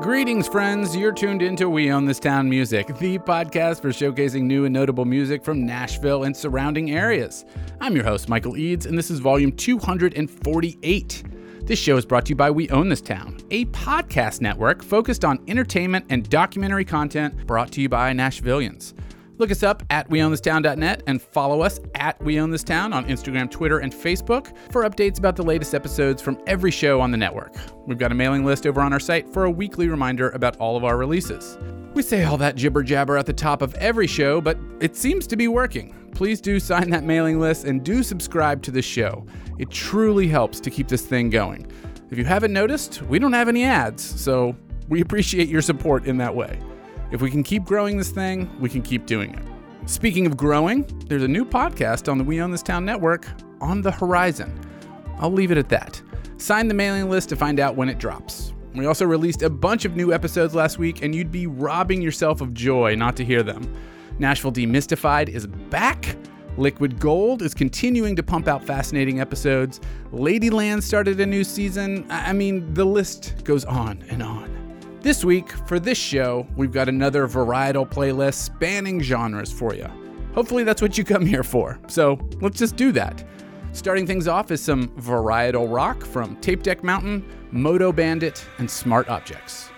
Greetings, friends. You're tuned into We Own This Town Music, the podcast for showcasing new and notable music from Nashville and surrounding areas. I'm your host, Michael Eads, and this is volume 248. This show is brought to you by We Own This Town, a podcast network focused on entertainment and documentary content brought to you by Nashvillians. Look us up at weownthistown.net and follow us at We Own This Town on Instagram, Twitter, and Facebook for updates about the latest episodes from every show on the network. We've got a mailing list over on our site for a weekly reminder about all of our releases. We say all that jibber jabber at the top of every show, but it seems to be working. Please do sign that mailing list and do subscribe to the show. It truly helps to keep this thing going. If you haven't noticed, we don't have any ads, so we appreciate your support in that way. If we can keep growing this thing, we can keep doing it. Speaking of growing, there's a new podcast on the We Own This Town network on the horizon. I'll leave it at that. Sign the mailing list to find out when it drops. We also released a bunch of new episodes last week, and you'd be robbing yourself of joy not to hear them. Nashville Demystified is back. Liquid Gold is continuing to pump out fascinating episodes. Ladyland started a new season. I mean, the list goes on and on. This week, for this show, we've got another varietal playlist spanning genres for you. Hopefully, that's what you come here for. So let's just do that. Starting things off is some varietal rock from Tape Deck Mountain, Moto Bandit, and Smart Objects.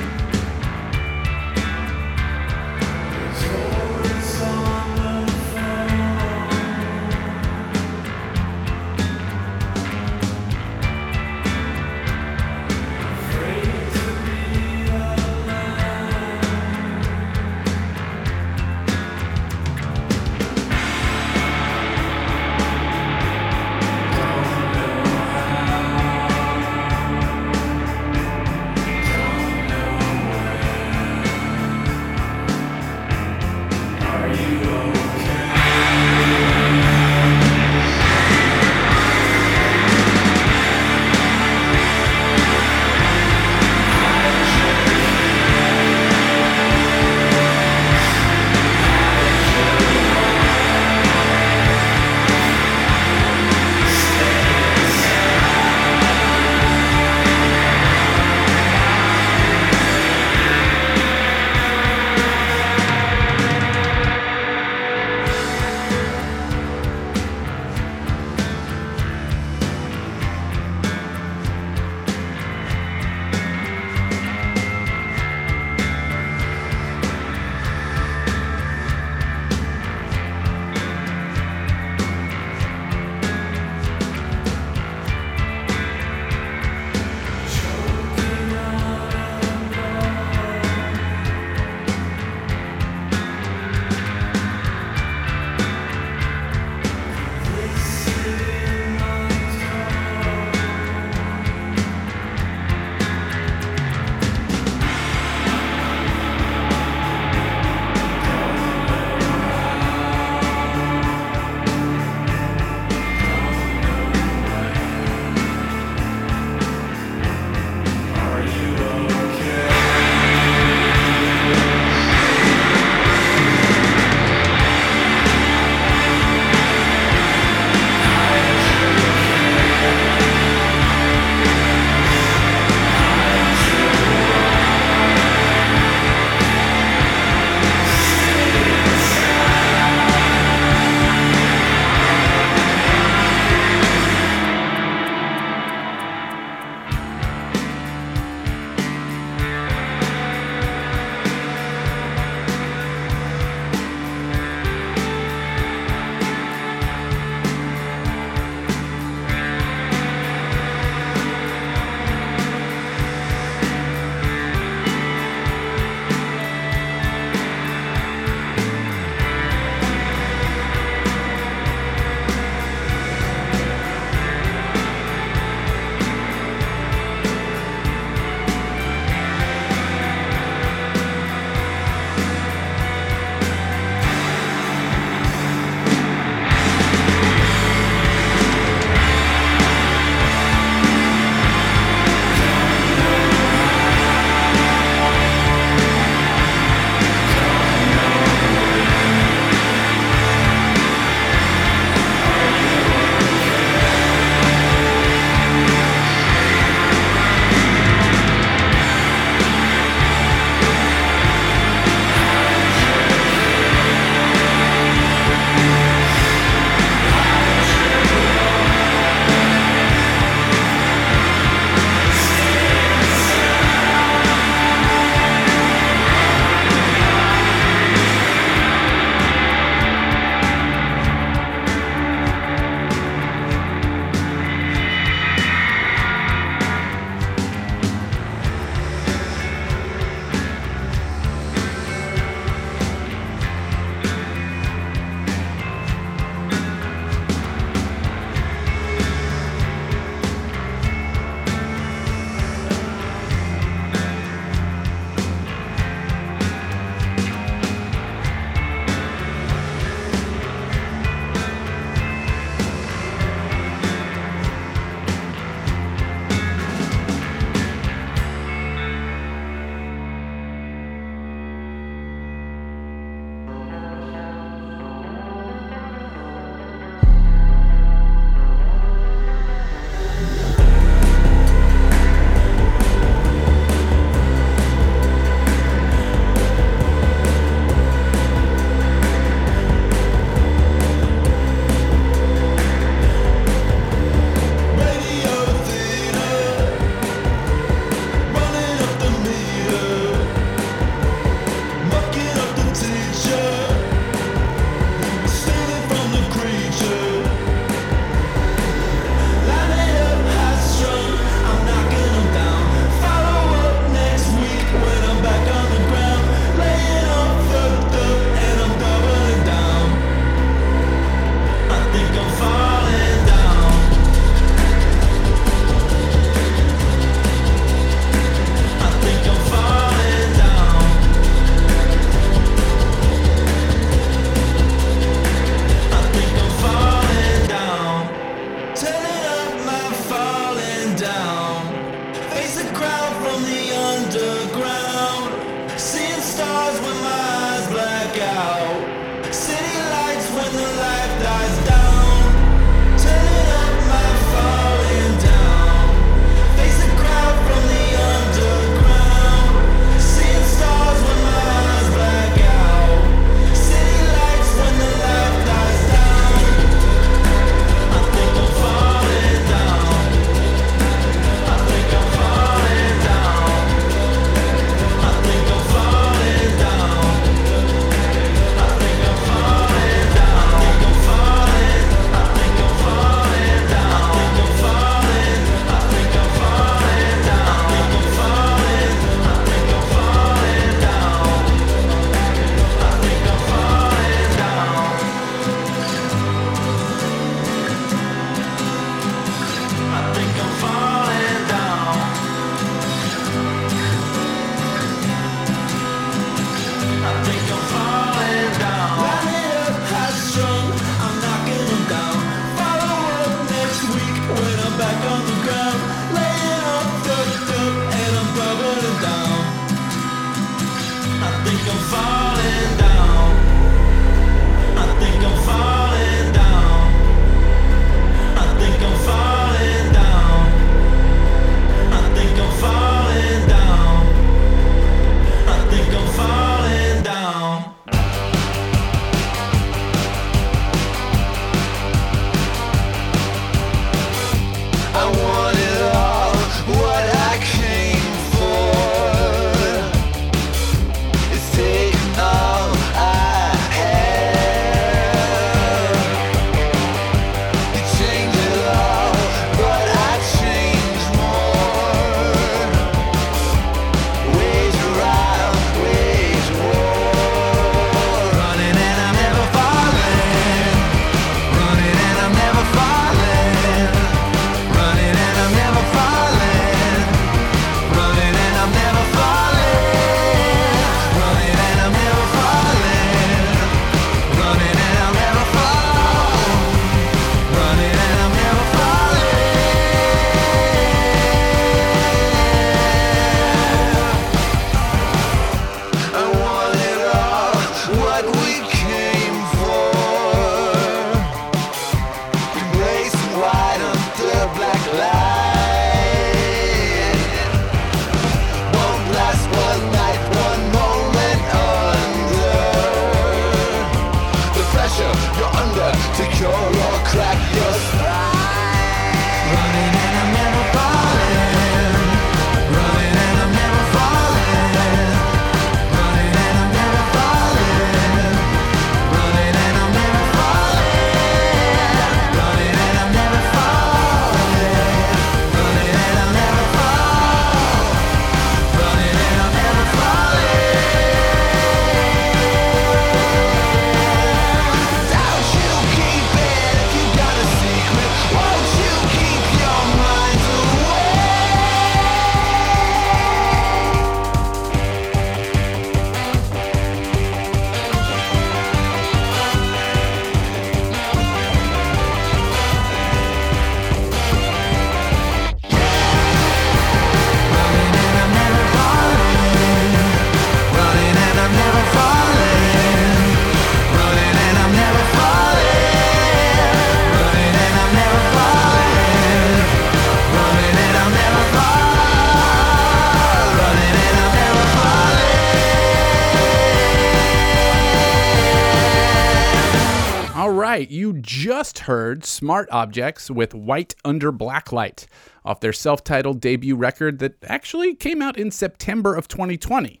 Heard Smart Objects with White Under Blacklight off their self titled debut record that actually came out in September of 2020.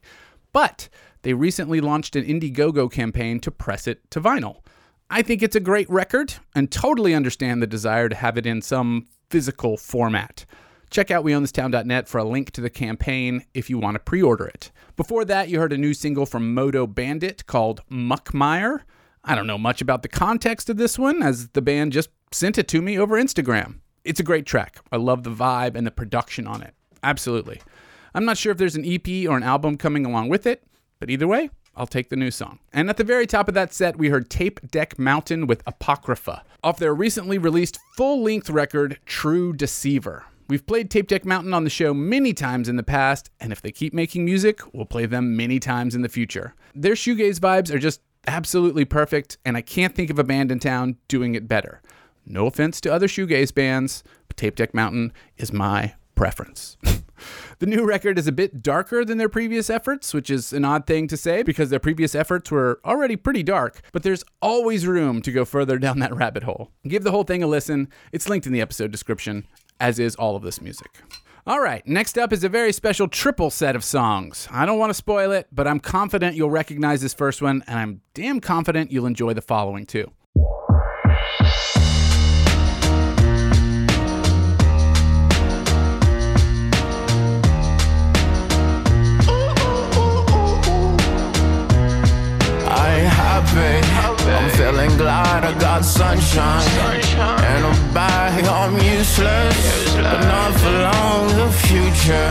But they recently launched an Indiegogo campaign to press it to vinyl. I think it's a great record and totally understand the desire to have it in some physical format. Check out weownthistown.net for a link to the campaign if you want to pre order it. Before that, you heard a new single from Moto Bandit called Muckmeyer. I don't know much about the context of this one, as the band just sent it to me over Instagram. It's a great track. I love the vibe and the production on it. Absolutely. I'm not sure if there's an EP or an album coming along with it, but either way, I'll take the new song. And at the very top of that set, we heard Tape Deck Mountain with Apocrypha off their recently released full length record, True Deceiver. We've played Tape Deck Mountain on the show many times in the past, and if they keep making music, we'll play them many times in the future. Their shoegaze vibes are just absolutely perfect, and I can't think of a band in town doing it better. No offense to other shoegaze bands, but Tape Deck Mountain is my preference. the new record is a bit darker than their previous efforts, which is an odd thing to say because their previous efforts were already pretty dark, but there's always room to go further down that rabbit hole. Give the whole thing a listen. It's linked in the episode description, as is all of this music. All right, next up is a very special triple set of songs. I don't want to spoil it, but I'm confident you'll recognize this first one, and I'm damn confident you'll enjoy the following too. I got sunshine. And I'm back, I'm useless. But not for long, the future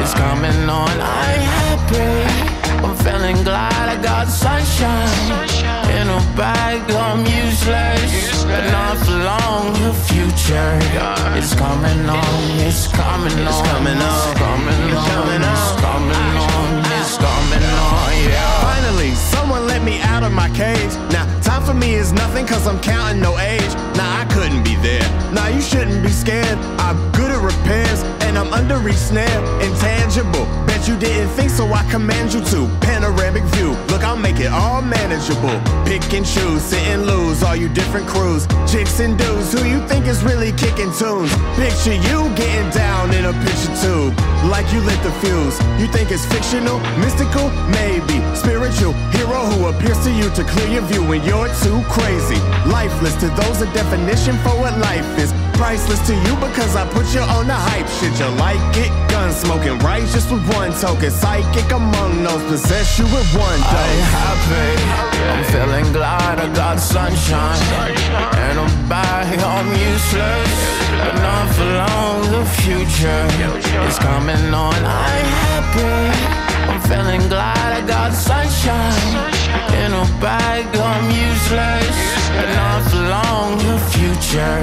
is coming on. I'm happy. I'm feeling glad I got sunshine. In a bag, I'm useless. But not for long, the future is coming on. It's coming on. It's coming on. It's coming on. It's coming ah. on. Me out of my cage. Now, time for me is nothing cause I'm counting no age. Nah, I couldn't be there. Nah, you shouldn't be scared. I'm good at repairs and I'm under reach snare. Intangible. Bet you didn't think so, I command you to. Panoramic view. Look, I'll make it all manageable. Pick and choose, sit and lose, all you different crews. Chicks and dudes, who you think is really kicking tunes. Picture you getting down in a picture tube. Like you lit the fuse. You think it's fictional, mystical, maybe. Spiritual hero who appears to you to clear your view when you're too crazy. Lifeless to those, a definition for what life is. Priceless to you because I put you on the hype shit. You like it? Gun smoking, righteous with one token. Psychic among those, possess you with one I'm happy. I'm feeling glad I got sunshine. And I'm back, I'm useless. But not for long, the future is coming on. I'm happy. I'm feeling glad I got sunshine. In a bag, I'm useless. Future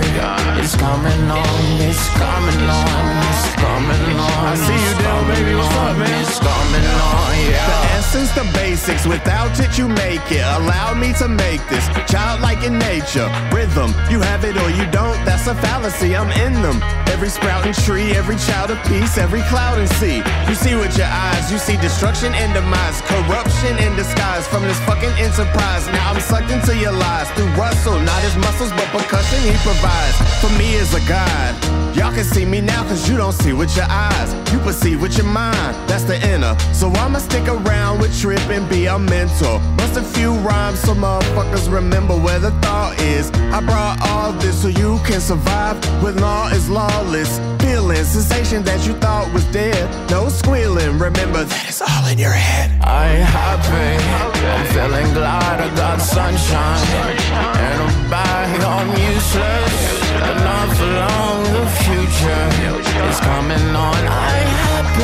is coming on. It's coming on. It's coming on. I see you, Dale, baby. What's up, man? It's coming on, The yeah. essence, the basics. Without it, you make it. Allow me to make this childlike in nature. Rhythm, you have it or you don't. That's a fallacy. I'm in them. Every sprouting tree, every child of peace, every cloud and sea. You see with your eyes, you see destruction and demise, corruption in disguise from this fucking enterprise. Now I'm sucked into your lies through Russell, not his muscles, but percussion he provides. For me as a guide, y'all can see me now cause you don't see with your eyes. You perceive with your mind, that's the inner. So I'ma stick around with Trip and be a mentor. Bust a few rhymes so motherfuckers remember where the thought is. I brought all this so you can survive when law is lawless. Feeling sensation that you thought was dead. No squealing, remember that it's all in your head. I'm happy. I'm feeling glad I got sunshine. And I'm back, I'm useless. For long, future is coming on. I'm happy.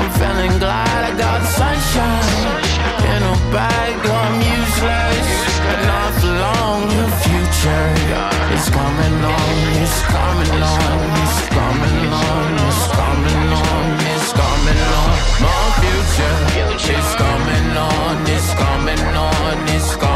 I'm feeling glad I got sunshine. In a bag, I'm useless. But not for long, the future is coming on. It's coming on. It's coming on. It's coming on. It's coming on. My future is coming on. It's coming on. It's coming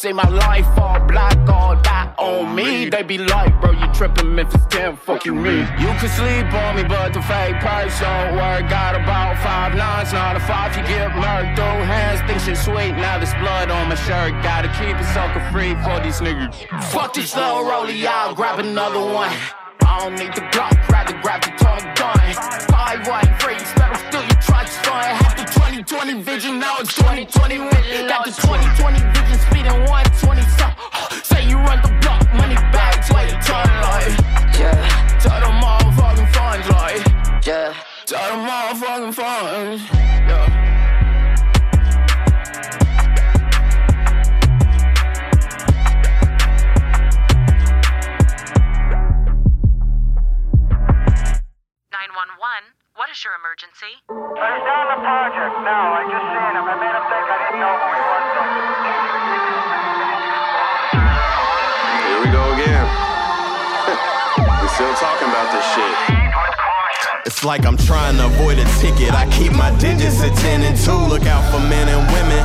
See my life all black, all that on me. They be like, bro, you tripping Memphis 10, fuck you me. You can sleep on me, but the fake price don't work. Got about five nines, not a five. You get murked through hands, think shit sweet. Now there's blood on my shirt. Gotta keep it sucker free for these niggas. Fuck this little rollie, I'll grab another one. I don't need the Glock, rather grab the Tommy gun. Five white freaks that'll steal your trust fund. Had the 2020 vision, now it's 2021. Got the 2020 vision, speeding 120 some. Say you run the block, money bags, weigh a ton, like. Yeah, To the motherfucking funds, like. yeah. To the motherfucking funds. Yeah. Nine one one. What is your emergency? He's down the project now. I just seen him. I made him think I didn't know who he was. Here we go again. we still talking about this shit. It's like I'm trying to avoid a ticket. I keep my digits at 10 and 2. Look out for men and women.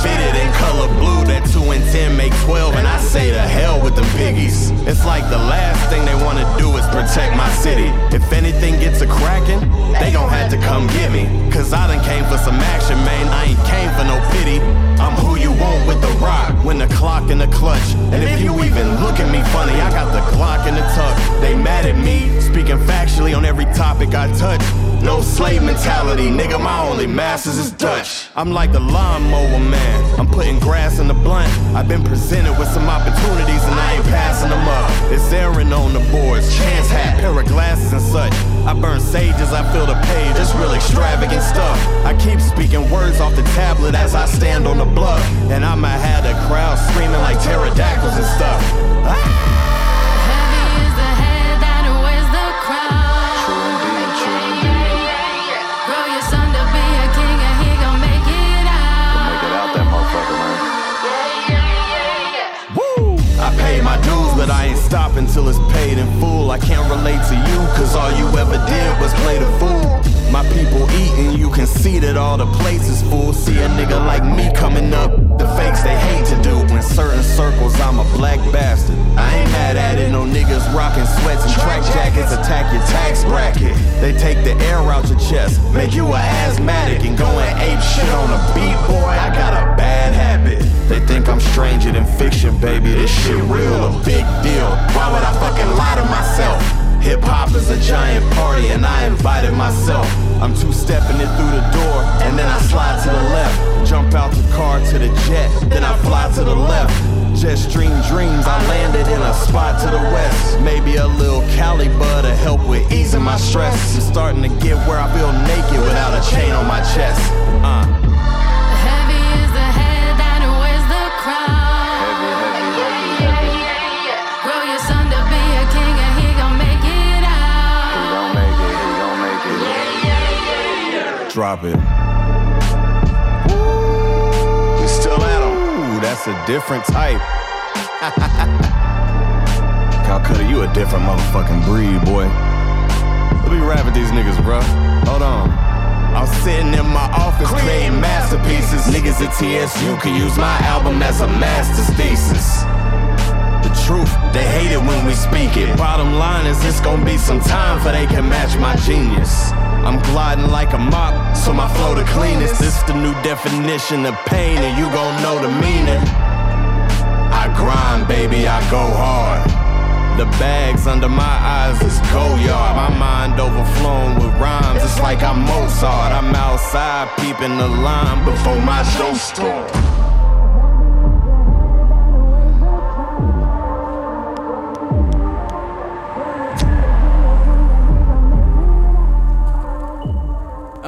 Outfitted in color blue. That 2 and 10 make 12. And I say to hell with them piggies. It's like the last thing they want to do is protect my city. If anything gets a cracking, they gon' have to come get me. Cause I done came for some action, man. I ain't came for no pity. I'm who you want with the rock. When the clock in the clutch. And if you even look at me funny, I got the clock in the tuck. They mad at me. Speaking factually on every topic I touch. No slave mentality, nigga. My only masters is Dutch. I'm like the lawnmower man. I'm putting grass in the blunt. I've been presented with some opportunities and I ain't passing them up. It's Aaron on the boards, chance hat, pair of glasses and such. I burn sages, I fill the page. It's real extravagant stuff. I keep speaking words off the tablet as I stand on the bluff. And I might have the crowd screaming like pterodactyls and stuff. Heavy stopping till it's paid in full. I can't relate to you, cause all you ever did was play the fool. My people eating, you can see that all the places full. See a nigga like me coming up, the fakes they hate to do. In certain circles, I'm a black bastard. I ain't mad at it, no niggas rocking sweats and track jackets attack your tax bracket. They take the air out your chest, make you a asthmatic and go and ape shit on a beat, boy. I got a bad. They think I'm stranger than fiction, baby. This shit real, a big deal. Why would I fucking lie to myself? Hip hop is a giant party, and I invited myself. I'm two stepping it through the door, and then I slide to the left. Jump out the car to the jet, then I fly to the left. Just dream dreams, I landed in a spot to the west. Maybe a little Cali bud to help with easing my stress. I'm starting to get where I feel naked without a chain on my chest. Uh. Drop it. We still at 'em. Ooh, that's a different type. Calcutta, you a different motherfucking breed, boy. Let me rap with these niggas, bruh. Hold on. I'm sitting in my office creating masterpieces. Niggas at TSU can use my album as a master's thesis. The truth, they hate it when we speak it. Bottom line is, it's gonna be some time for they can match my genius. I'm gliding like a mop, so my flow the cleanest. This the new definition of pain, and you gon' know the meaning. I grind, baby, I go hard. The bags under my eyes is go yard. My mind overflowing with rhymes. It's like I'm Mozart. I'm outside, peeping the line before my show start.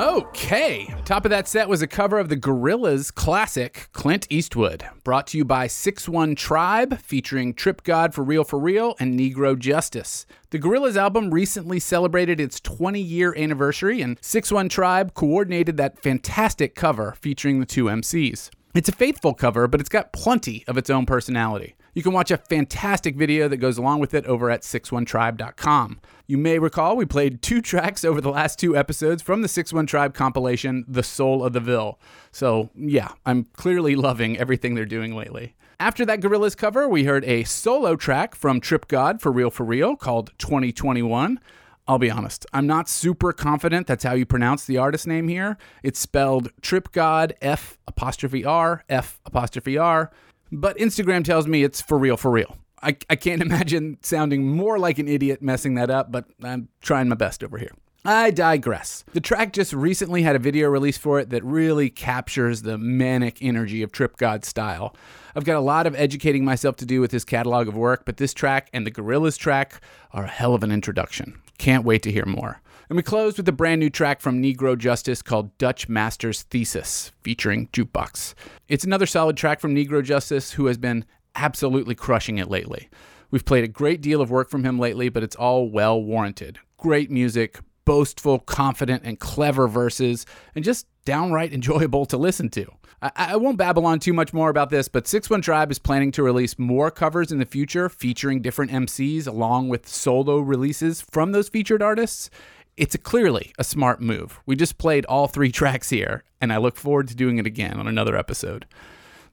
Okay. Top of that set was a cover of the Gorillaz classic Clint Eastwood, brought to you by 6 1 Tribe, featuring Trip God for Real for Real and Negro Justice. The Gorillaz album recently celebrated its 20 year anniversary, and 6 1 Tribe coordinated that fantastic cover featuring the two MCs. It's a faithful cover, but it's got plenty of its own personality. You can watch a fantastic video that goes along with it over at 61tribe.com. You may recall we played two tracks over the last two episodes from the 61 Tribe compilation, The Soul of the Ville. So, yeah, I'm clearly loving everything they're doing lately. After that Gorillaz cover, we heard a solo track from Trip God for Real for Real called 2021. I'll be honest, I'm not super confident that's how you pronounce the artist name here. It's spelled Trip God F apostrophe R F apostrophe R, but Instagram tells me it's for real for real. I, I can't imagine sounding more like an idiot messing that up, but I'm trying my best over here. I digress. The track just recently had a video release for it that really captures the manic energy of Trip God's style. I've got a lot of educating myself to do with his catalog of work, but this track and the Gorillaz track are a hell of an introduction. Can't wait to hear more. And we closed with a brand new track from Negro Justice called Dutch Master's Thesis, featuring Jukebox. It's another solid track from Negro Justice, who has been absolutely crushing it lately. We've played a great deal of work from him lately, but it's all well warranted. Great music, boastful, confident, and clever verses, and just downright enjoyable to listen to. I, I won't babble on too much more about this, but 6 1 Tribe is planning to release more covers in the future featuring different MCs along with solo releases from those featured artists. It's a clearly a smart move. We just played all three tracks here, and I look forward to doing it again on another episode.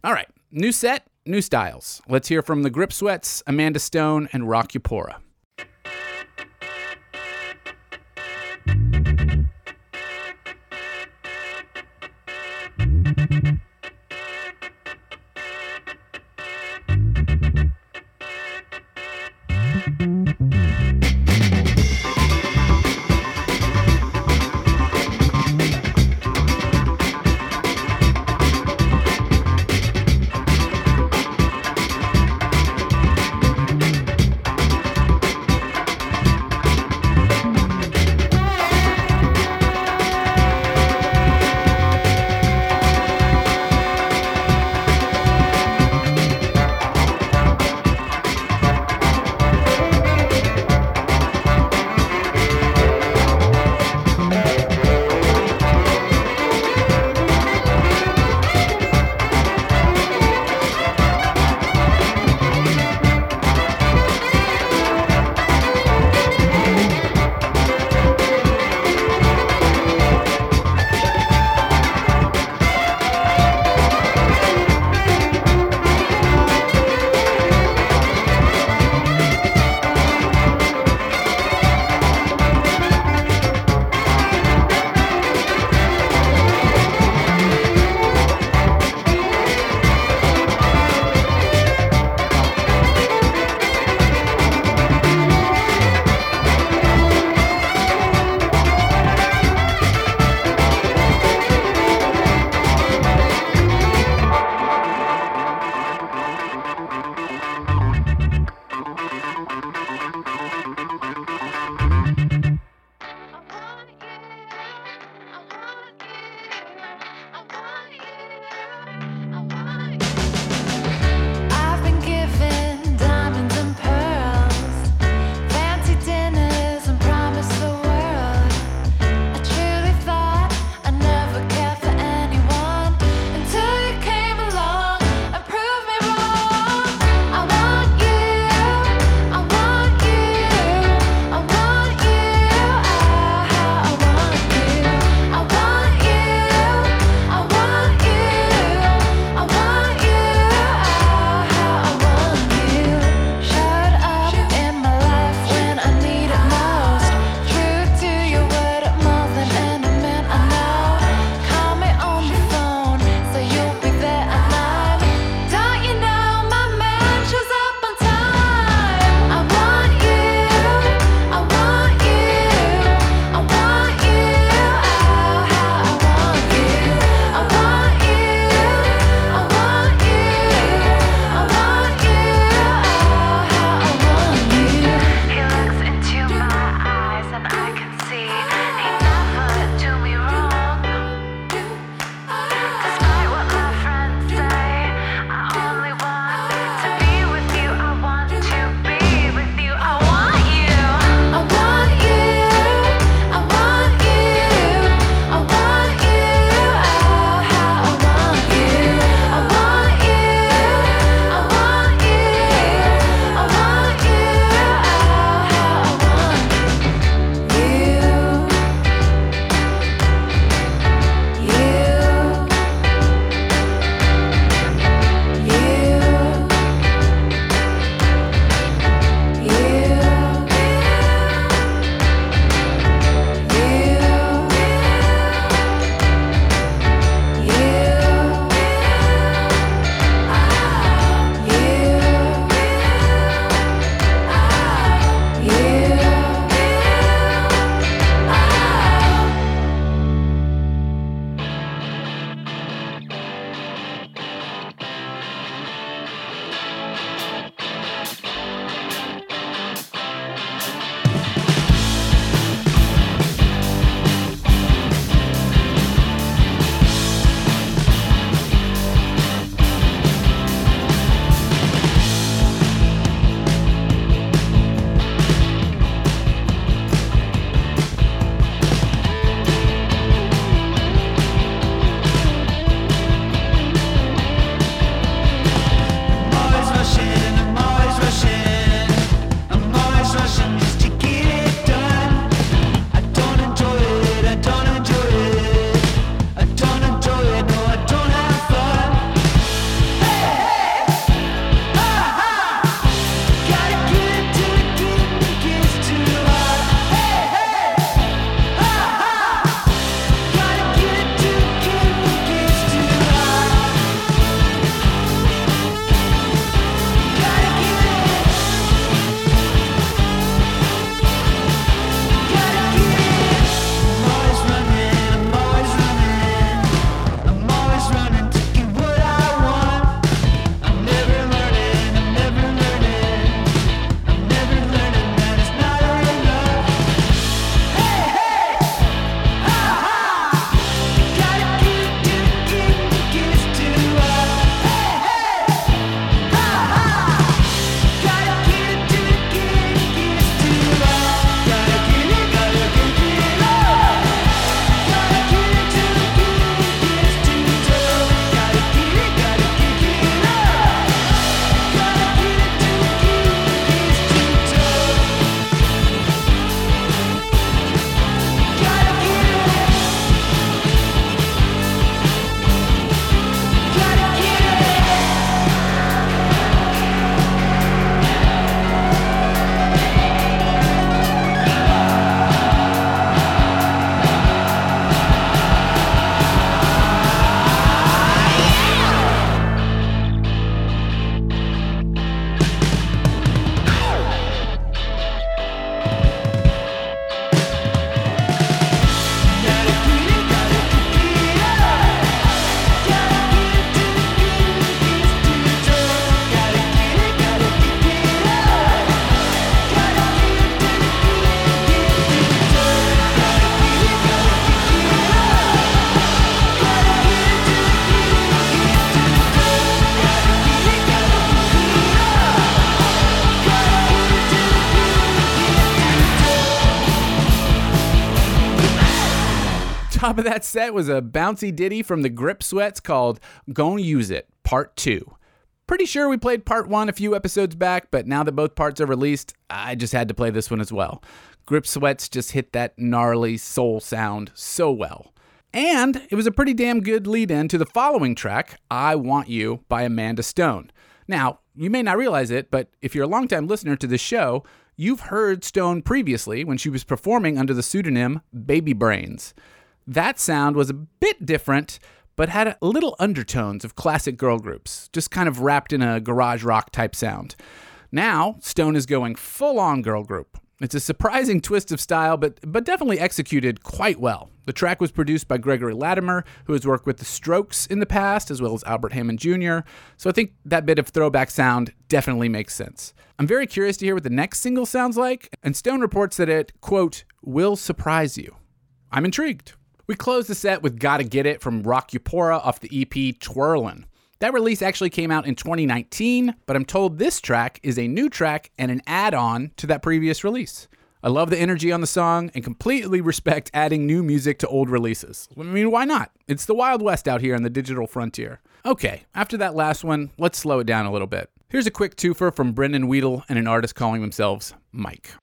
All right, new set, new styles. Let's hear from the Grip Sweats, Amanda Stone, and Rock Yapora. Top of that set was a bouncy ditty from the Grip Sweats called Gon' Use It, Part 2. Pretty sure we played Part 1 a few episodes back, but now that both parts are released, I just had to play this one as well. Grip Sweats just hit that gnarly soul sound so well. And it was a pretty damn good lead in to the following track, I Want You by Amanda Stone. Now, you may not realize it, but if you're a longtime listener to this show, you've heard Stone previously when she was performing under the pseudonym Baby Brains. That sound was a bit different, but had little undertones of classic girl groups, just kind of wrapped in a garage rock type sound. Now, Stone is going full on girl group. It's a surprising twist of style, but, but definitely executed quite well. The track was produced by Gregory Latimer, who has worked with the Strokes in the past, as well as Albert Hammond Jr., so I think that bit of throwback sound definitely makes sense. I'm very curious to hear what the next single sounds like, and Stone reports that it, quote, will surprise you. I'm intrigued. We close the set with Gotta Get It from Rock Upora off the EP Twirlin'. That release actually came out in 2019, but I'm told this track is a new track and an add on to that previous release. I love the energy on the song and completely respect adding new music to old releases. I mean, why not? It's the Wild West out here on the digital frontier. Okay, after that last one, let's slow it down a little bit. Here's a quick twofer from Brendan Weedle and an artist calling themselves Mike.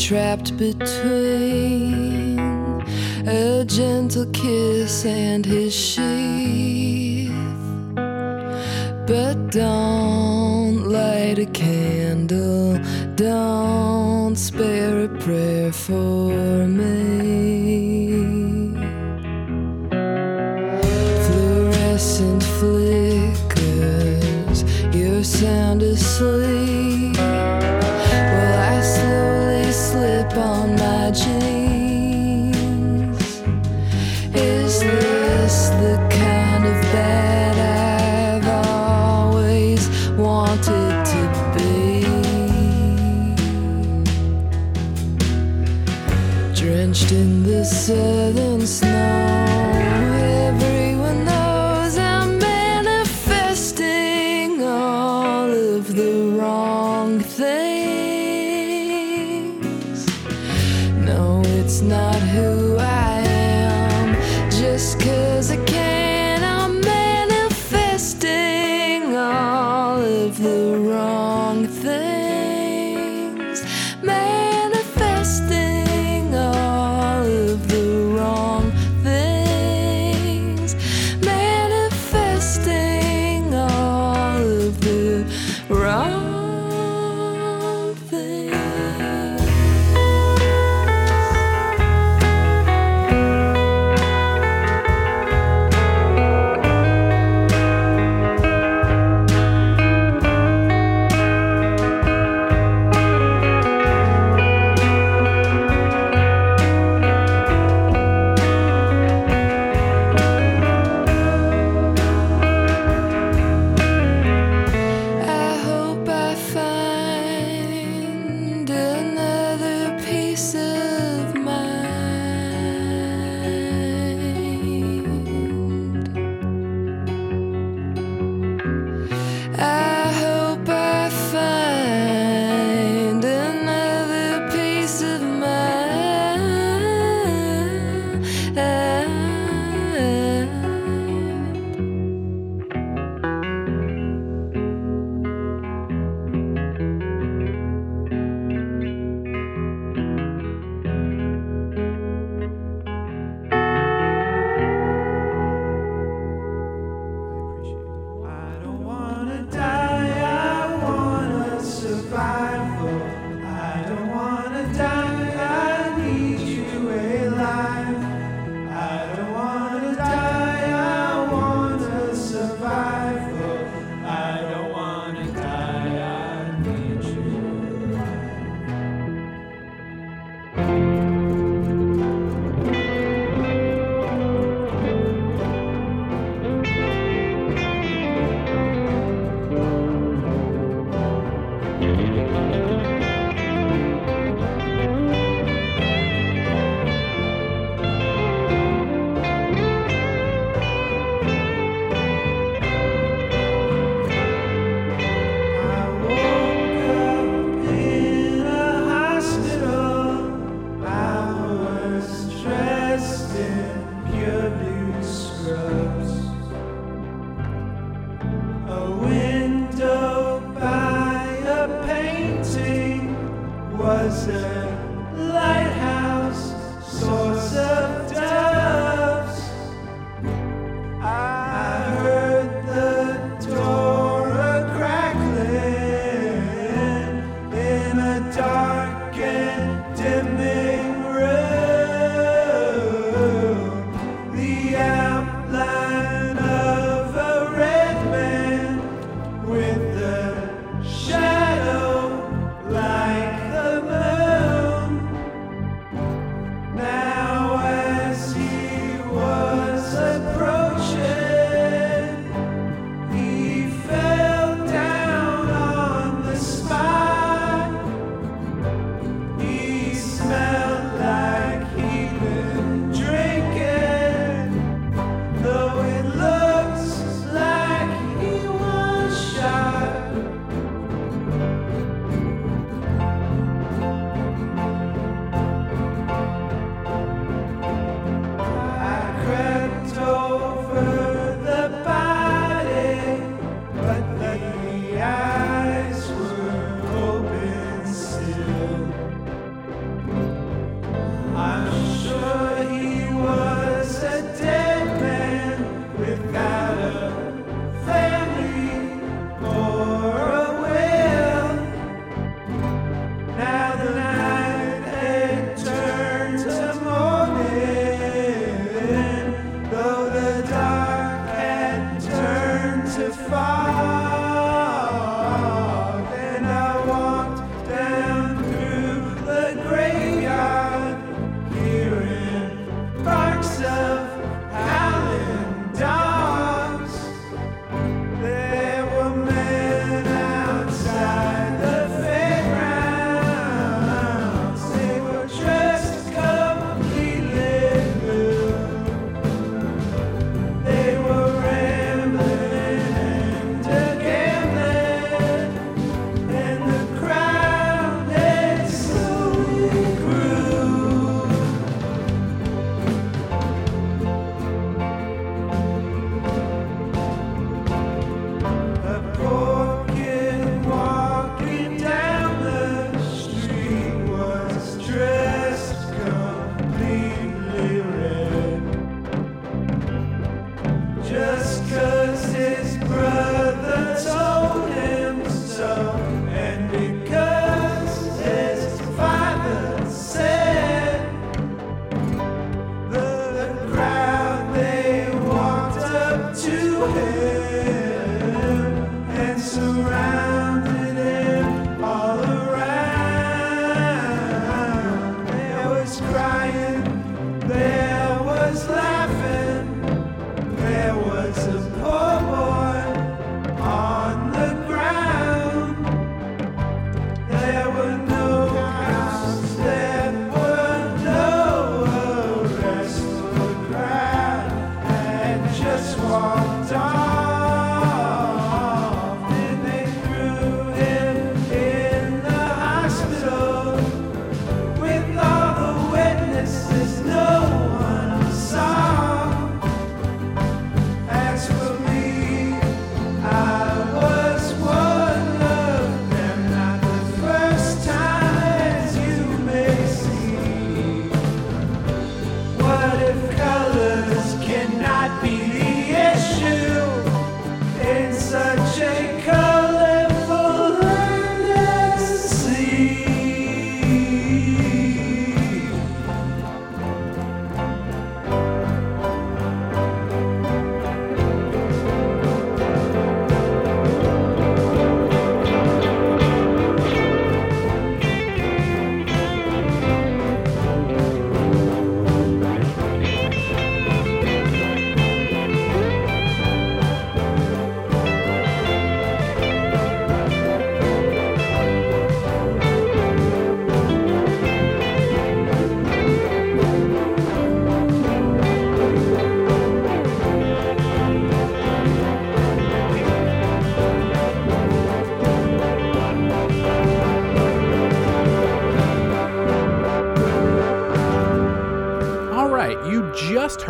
Trapped between a gentle kiss and his sheath. But don't light a candle, don't spare a prayer for me.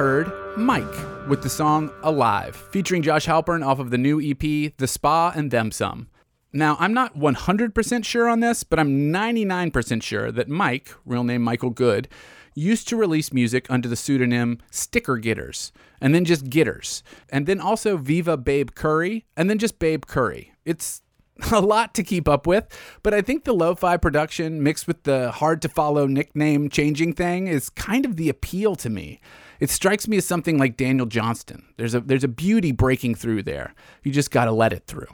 Heard Mike with the song Alive, featuring Josh Halpern off of the new EP, The Spa and Them Some. Now, I'm not 100% sure on this, but I'm 99% sure that Mike, real name Michael Good, used to release music under the pseudonym Sticker Gitters, and then just Gitters, and then also Viva Babe Curry, and then just Babe Curry. It's a lot to keep up with, but I think the lo fi production mixed with the hard to follow nickname changing thing is kind of the appeal to me. It strikes me as something like Daniel Johnston. There's a, there's a beauty breaking through there. You just got to let it through.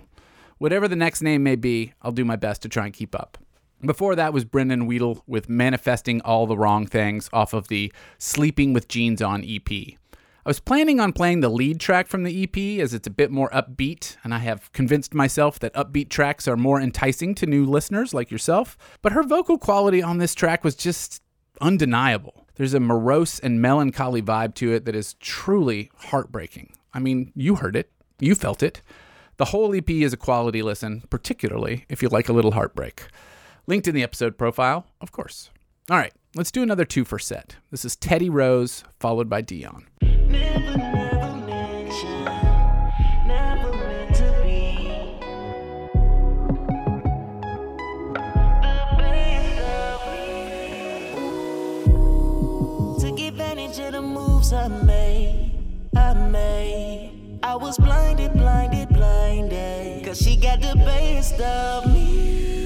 Whatever the next name may be, I'll do my best to try and keep up. Before that was Brendan Weedle with Manifesting All the Wrong Things off of the Sleeping with Jeans On EP. I was planning on playing the lead track from the EP as it's a bit more upbeat, and I have convinced myself that upbeat tracks are more enticing to new listeners like yourself. But her vocal quality on this track was just undeniable. There's a morose and melancholy vibe to it that is truly heartbreaking. I mean, you heard it, you felt it. The whole EP is a quality listen, particularly if you like a little heartbreak. Linked in the episode profile, of course. All right, let's do another two for set. This is Teddy Rose, followed by Dion. I was blinded, blinded, blinded. Cause she got the best of me.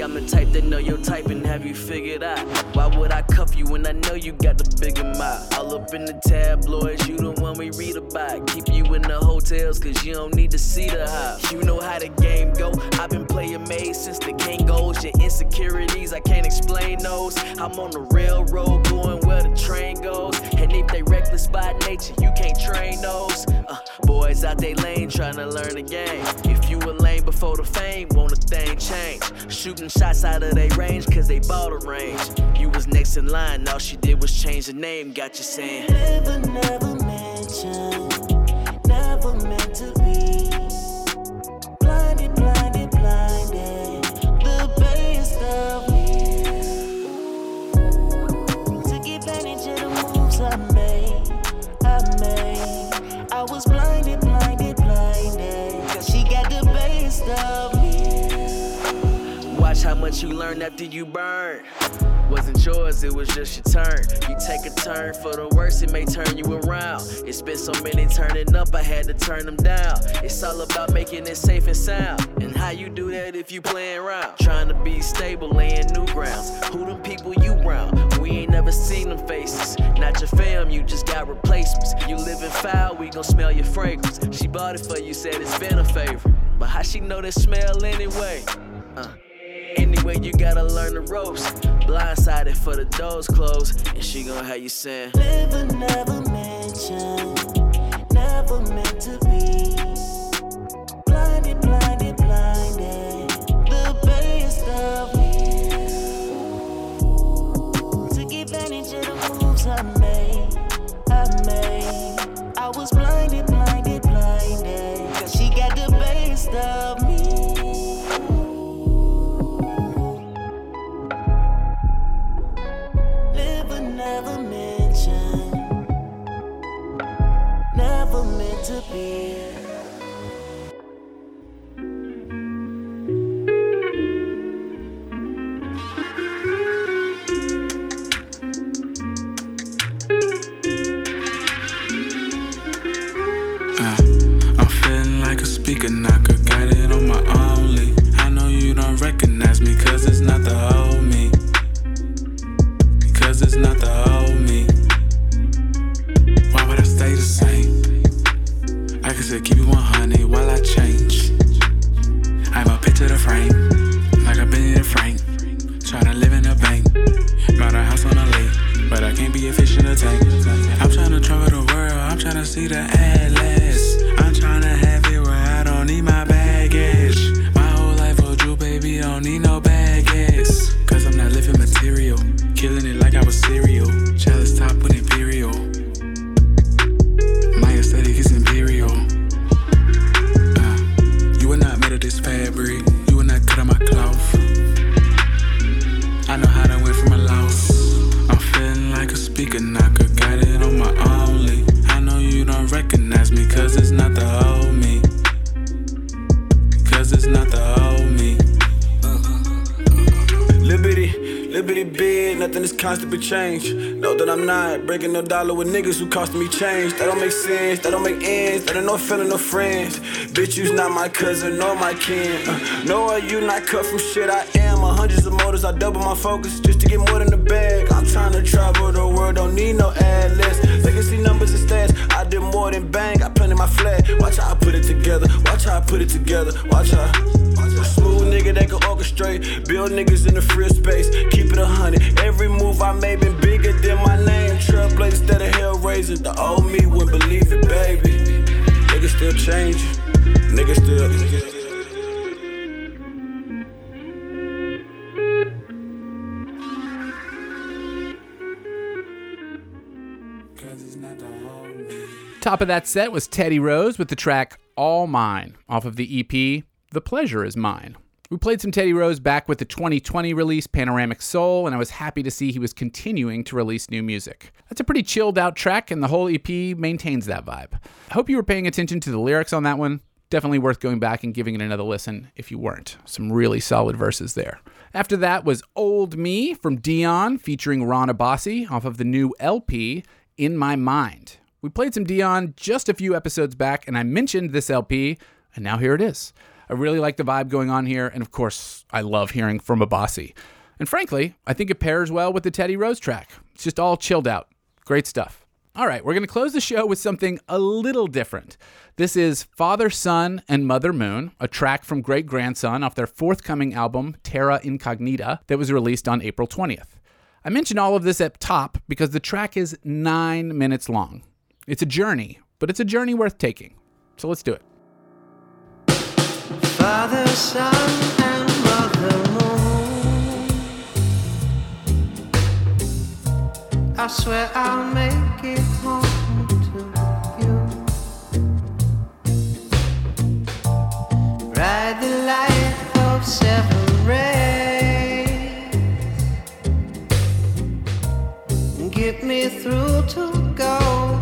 I'm the type that know your type and have you figured out. Why would I cuff you when I know you got the bigger mouth? All up in the tabloids, you the one we read about. Keep you in the hotels, cause you don't need to see the house. You know how the game go. I've been playing maze since the game goes. Your insecurities, I can't explain those. I'm on the railroad going where the train goes. And if they reckless by nature, you can't train those. Uh, boys out they lane trying to learn the game. If you were lane before the fame, won't a thing change? Shooting shots out of their range, cause they bought a range. You was next in line, all she did was change the name, got you saying. Never, never mention, for the worse, it may turn you around. It's been so many turning up, I had to turn them down. It's all about making it safe and sound. And how you do that if you playing around? Trying to be stable, laying new grounds. Who them people you round? We ain't never seen them faces. Not your fam, you just got replacements. You live in foul, we gon' smell your fragrance. She bought it for you, said it's been a favorite. But how she know that smell anyway? Uh. Anyway, you gotta learn the ropes. Blindsided for the doors closed, and she gon' have you saying, Never, never mention, never meant to with niggas who costing me change. That don't make sense, that don't make ends, that ain't no feeling no friends. Bitch, you's not my cousin nor my kin. Uh, no, are you not cut from shit I am? A hundreds of motors, I double my focus just to get more than the bag. I'm trying to travel the world, don't need no atlas. Legacy numbers and stats, I did more than bang, I planted my flag. Watch how I put it together, watch how I put it together, watch how. Smooth nigga that can orchestrate, build niggas in the free space, keep it a hundred. Every move I made been bigger than my name. Trailblazer instead of hellraiser. The old me wouldn't believe it, baby. Niggas still changing, niggas still. Top of that set was Teddy Rose with the track All Mine off of the EP The Pleasure Is Mine. We played some Teddy Rose back with the 2020 release Panoramic Soul, and I was happy to see he was continuing to release new music. That's a pretty chilled out track, and the whole EP maintains that vibe. I hope you were paying attention to the lyrics on that one. Definitely worth going back and giving it another listen if you weren't. Some really solid verses there. After that was Old Me from Dion featuring Ron Abassi off of the new LP In My Mind. We played some Dion just a few episodes back, and I mentioned this LP, and now here it is. I really like the vibe going on here, and of course, I love hearing from Abassi. And frankly, I think it pairs well with the Teddy Rose track. It's just all chilled out. Great stuff. All right, we're going to close the show with something a little different. This is Father, Son, and Mother Moon, a track from Great Grandson off their forthcoming album, Terra Incognita, that was released on April 20th. I mention all of this up top because the track is nine minutes long. It's a journey, but it's a journey worth taking. So let's do it. Get me through to golden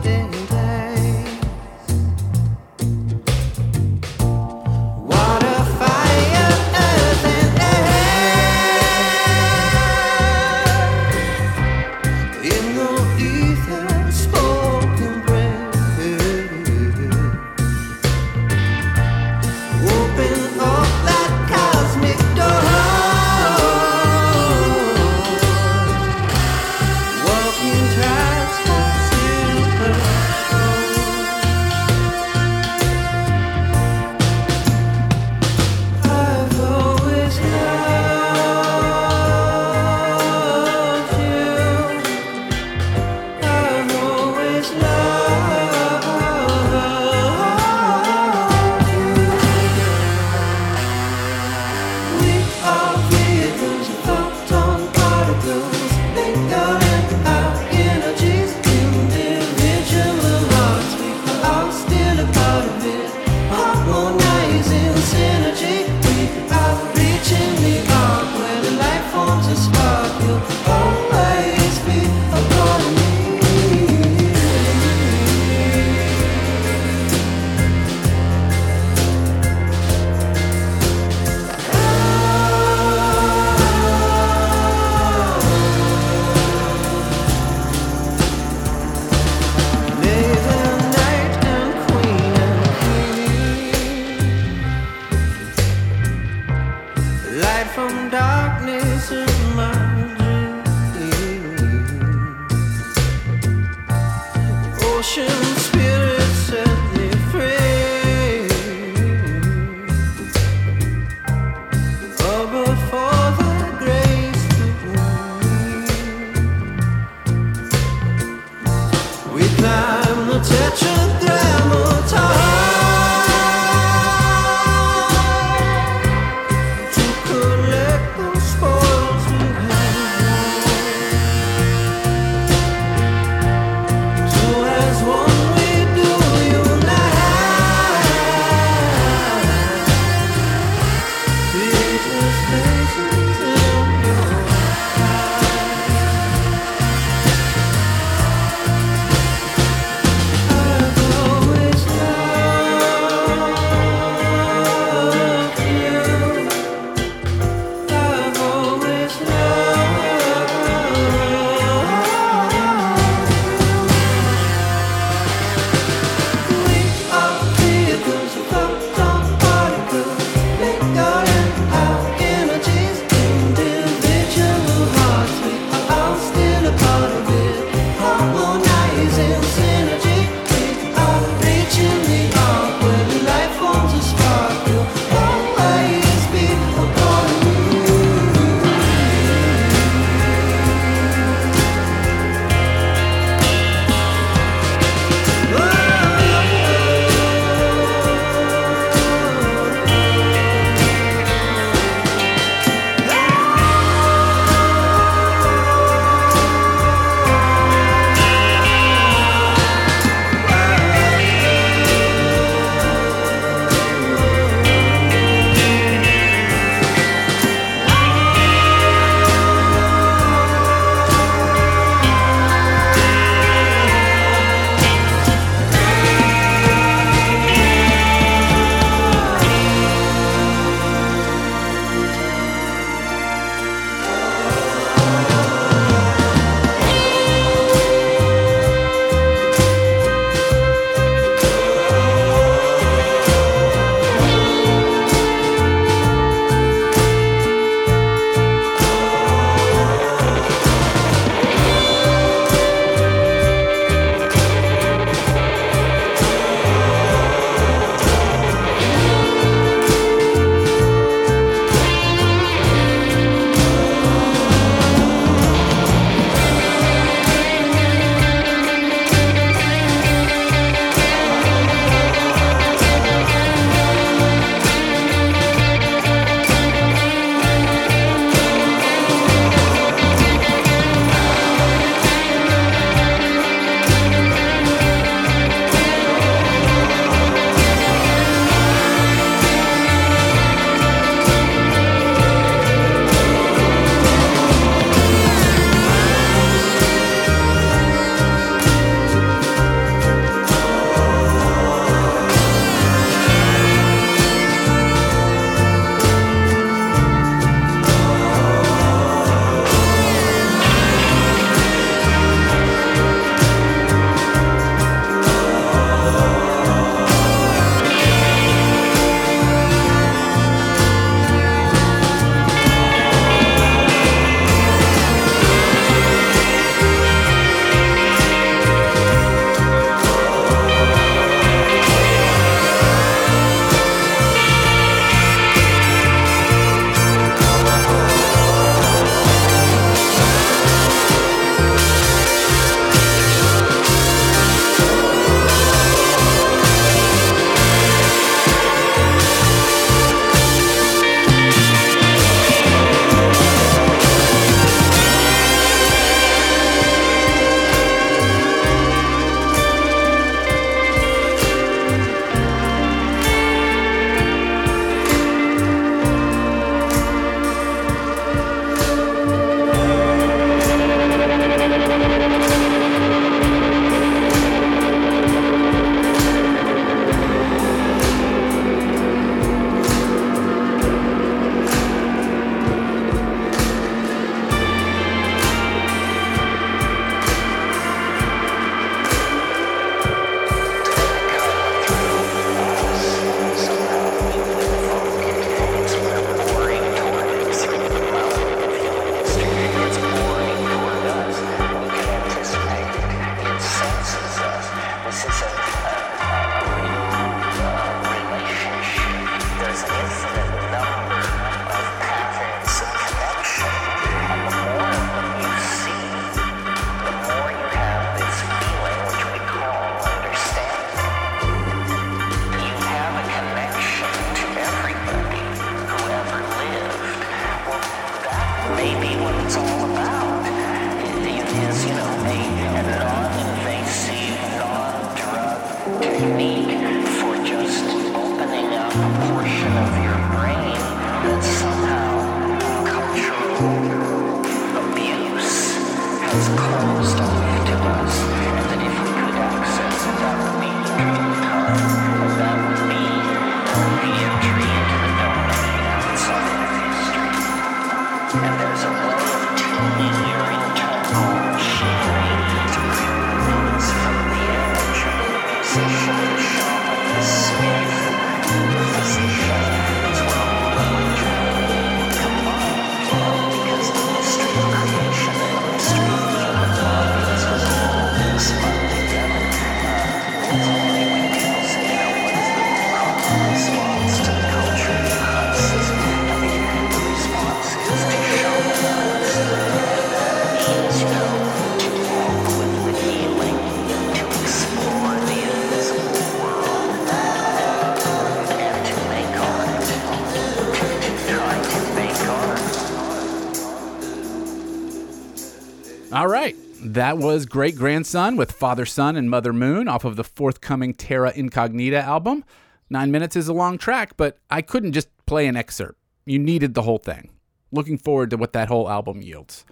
That was Great Grandson with Father Son and Mother Moon off of the forthcoming Terra Incognita album. Nine minutes is a long track, but I couldn't just play an excerpt. You needed the whole thing. Looking forward to what that whole album yields.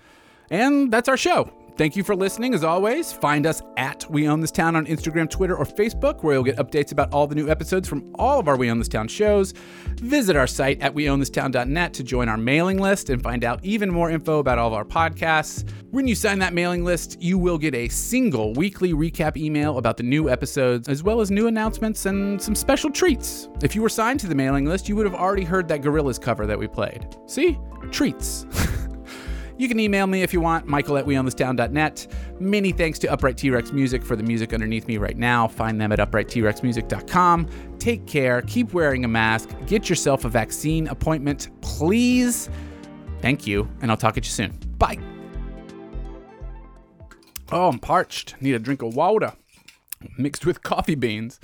And that's our show. Thank you for listening. As always, find us at We Own This Town on Instagram, Twitter, or Facebook, where you'll get updates about all the new episodes from all of our We Own This Town shows. Visit our site at weownthistown.net to join our mailing list and find out even more info about all of our podcasts. When you sign that mailing list, you will get a single weekly recap email about the new episodes, as well as new announcements and some special treats. If you were signed to the mailing list, you would have already heard that Gorillaz cover that we played. See? Treats. You can email me if you want, michael at weownthistown.net. Many thanks to Upright T Rex Music for the music underneath me right now. Find them at uprighttrexmusic.com. Take care, keep wearing a mask, get yourself a vaccine appointment, please. Thank you, and I'll talk at you soon. Bye. Oh, I'm parched. Need a drink of water mixed with coffee beans.